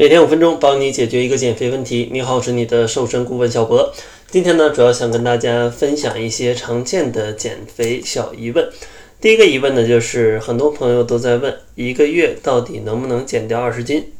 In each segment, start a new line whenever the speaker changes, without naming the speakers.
每天五分钟，帮你解决一个减肥问题。你好，我是你的瘦身顾问小博。今天呢，主要想跟大家分享一些常见的减肥小疑问。第一个疑问呢，就是很多朋友都在问，一个月到底能不能减掉二十斤？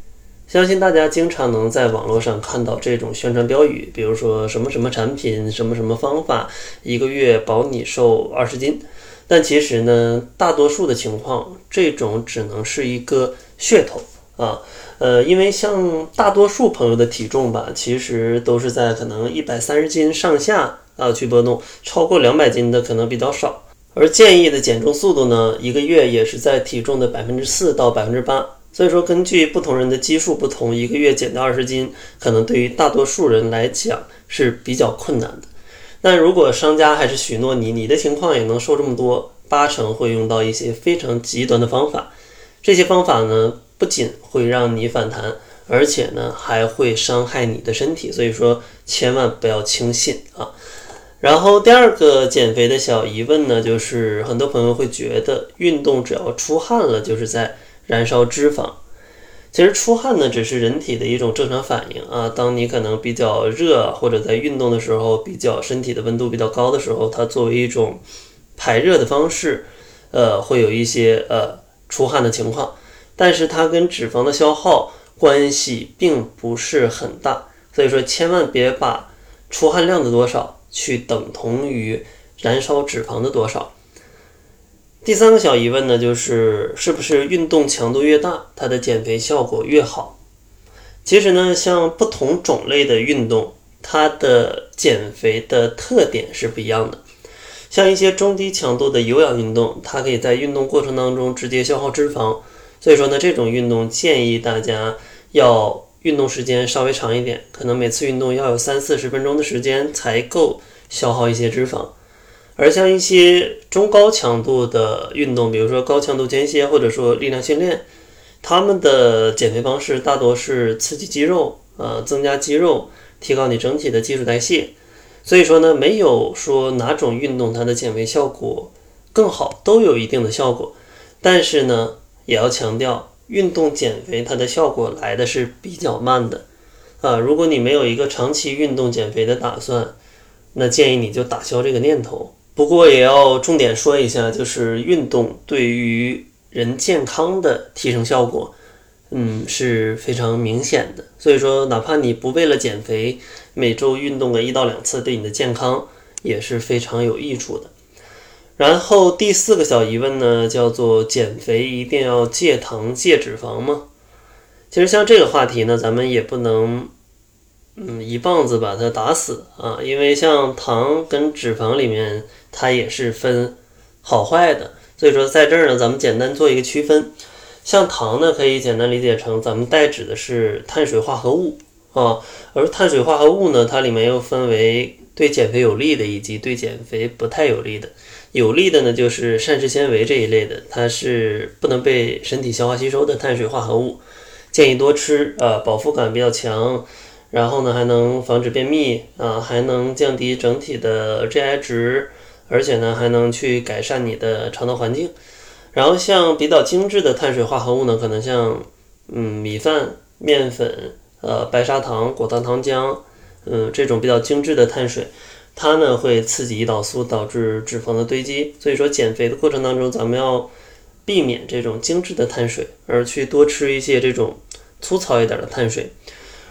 相信大家经常能在网络上看到这种宣传标语，比如说什么什么产品、什么什么方法，一个月保你瘦二十斤。但其实呢，大多数的情况，这种只能是一个噱头啊。呃，因为像大多数朋友的体重吧，其实都是在可能一百三十斤上下啊去波动，超过两百斤的可能比较少。而建议的减重速度呢，一个月也是在体重的百分之四到百分之八。所以说，根据不同人的基数不同，一个月减掉二十斤，可能对于大多数人来讲是比较困难的。但如果商家还是许诺你，你的情况也能瘦这么多，八成会用到一些非常极端的方法。这些方法呢？不仅会让你反弹，而且呢还会伤害你的身体，所以说千万不要轻信啊。然后第二个减肥的小疑问呢，就是很多朋友会觉得运动只要出汗了就是在燃烧脂肪。其实出汗呢只是人体的一种正常反应啊。当你可能比较热或者在运动的时候比较身体的温度比较高的时候，它作为一种排热的方式，呃，会有一些呃出汗的情况。但是它跟脂肪的消耗关系并不是很大，所以说千万别把出汗量的多少去等同于燃烧脂肪的多少。第三个小疑问呢，就是是不是运动强度越大，它的减肥效果越好？其实呢，像不同种类的运动，它的减肥的特点是不一样的。像一些中低强度的有氧运动，它可以在运动过程当中直接消耗脂肪。所以说呢，这种运动建议大家要运动时间稍微长一点，可能每次运动要有三四十分钟的时间才够消耗一些脂肪。而像一些中高强度的运动，比如说高强度间歇或者说力量训练，他们的减肥方式大多是刺激肌肉，呃，增加肌肉，提高你整体的基础代谢。所以说呢，没有说哪种运动它的减肥效果更好，都有一定的效果，但是呢。也要强调，运动减肥它的效果来的是比较慢的，啊，如果你没有一个长期运动减肥的打算，那建议你就打消这个念头。不过也要重点说一下，就是运动对于人健康的提升效果，嗯，是非常明显的。所以说，哪怕你不为了减肥，每周运动个一到两次，对你的健康也是非常有益处的。然后第四个小疑问呢，叫做减肥一定要戒糖戒脂肪吗？其实像这个话题呢，咱们也不能，嗯，一棒子把它打死啊，因为像糖跟脂肪里面，它也是分好坏的。所以说在这儿呢，咱们简单做一个区分。像糖呢，可以简单理解成咱们代指的是碳水化合物啊，而碳水化合物呢，它里面又分为对减肥有利的以及对减肥不太有利的。有利的呢，就是膳食纤维这一类的，它是不能被身体消化吸收的碳水化合物，建议多吃啊，饱腹感比较强，然后呢还能防止便秘啊，还能降低整体的 GI 值，而且呢还能去改善你的肠道环境。然后像比较精致的碳水化合物呢，可能像嗯米饭、面粉、呃白砂糖、果糖糖浆，嗯这种比较精致的碳水。它呢会刺激胰岛素，导致脂肪的堆积。所以说减肥的过程当中，咱们要避免这种精致的碳水，而去多吃一些这种粗糙一点的碳水。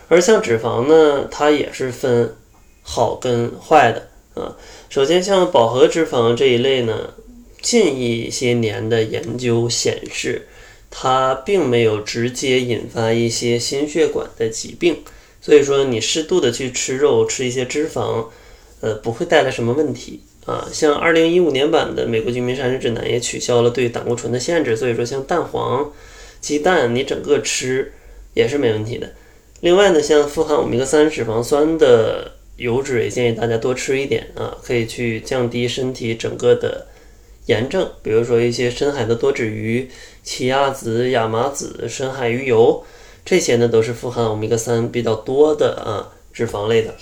而像脂肪呢，它也是分好跟坏的啊。首先像饱和脂肪这一类呢，近一些年的研究显示，它并没有直接引发一些心血管的疾病。所以说你适度的去吃肉，吃一些脂肪。呃，不会带来什么问题啊。像二零一五年版的《美国居民膳食指南》也取消了对胆固醇的限制，所以说像蛋黄、鸡蛋，你整个吃也是没问题的。另外呢，像富含欧米伽三脂肪酸的油脂，也建议大家多吃一点啊，可以去降低身体整个的炎症。比如说一些深海的多脂鱼、奇亚籽、亚麻籽、深海鱼油，这些呢都是富含欧米伽三比较多的啊脂肪类的。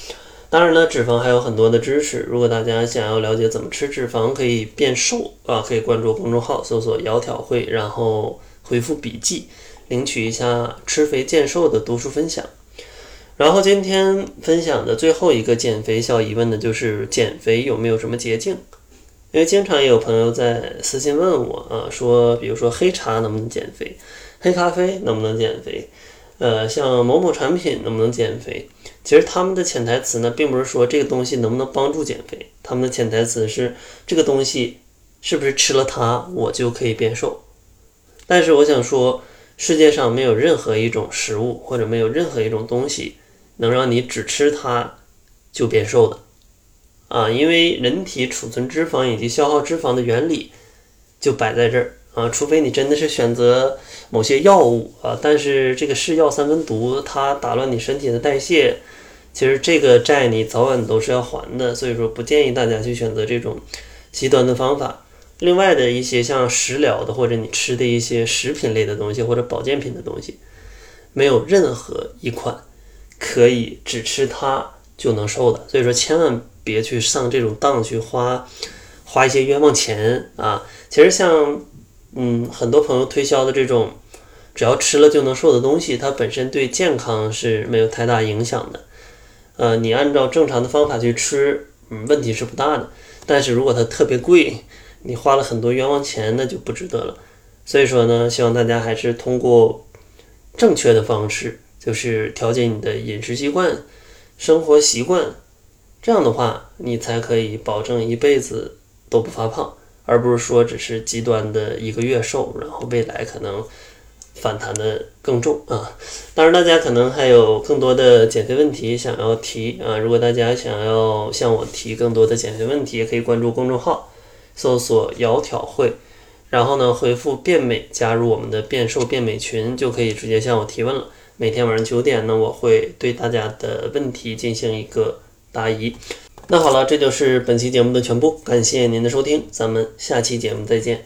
当然了，脂肪还有很多的知识。如果大家想要了解怎么吃脂肪可以变瘦啊，可以关注公众号，搜索“窈窕会”，然后回复“笔记”，领取一下吃肥健瘦的读书分享。然后今天分享的最后一个减肥小疑问呢，就是减肥有没有什么捷径？因为经常也有朋友在私信问我啊，说比如说黑茶能不能减肥，黑咖啡能不能减肥？呃，像某某产品能不能减肥？其实他们的潜台词呢，并不是说这个东西能不能帮助减肥，他们的潜台词是这个东西是不是吃了它我就可以变瘦。但是我想说，世界上没有任何一种食物或者没有任何一种东西能让你只吃它就变瘦的。啊，因为人体储存脂肪以及消耗脂肪的原理就摆在这儿啊，除非你真的是选择某些药物啊，但是这个是药三分毒，它打乱你身体的代谢，其实这个债你早晚都是要还的，所以说不建议大家去选择这种极端的方法。另外的一些像食疗的或者你吃的一些食品类的东西或者保健品的东西，没有任何一款可以只吃它就能瘦的，所以说千万。别去上这种当去花花一些冤枉钱啊！其实像嗯很多朋友推销的这种只要吃了就能瘦的东西，它本身对健康是没有太大影响的。呃，你按照正常的方法去吃，嗯，问题是不大的。但是如果它特别贵，你花了很多冤枉钱，那就不值得了。所以说呢，希望大家还是通过正确的方式，就是调节你的饮食习惯、生活习惯。这样的话，你才可以保证一辈子都不发胖，而不是说只是极端的一个月瘦，然后未来可能反弹的更重啊。当然，大家可能还有更多的减肥问题想要提啊。如果大家想要向我提更多的减肥问题，也可以关注公众号，搜索“窈窕会”，然后呢回复“变美”加入我们的变瘦变美群，就可以直接向我提问了。每天晚上九点呢，我会对大家的问题进行一个。答疑，那好了，这就是本期节目的全部，感谢您的收听，咱们下期节目再见。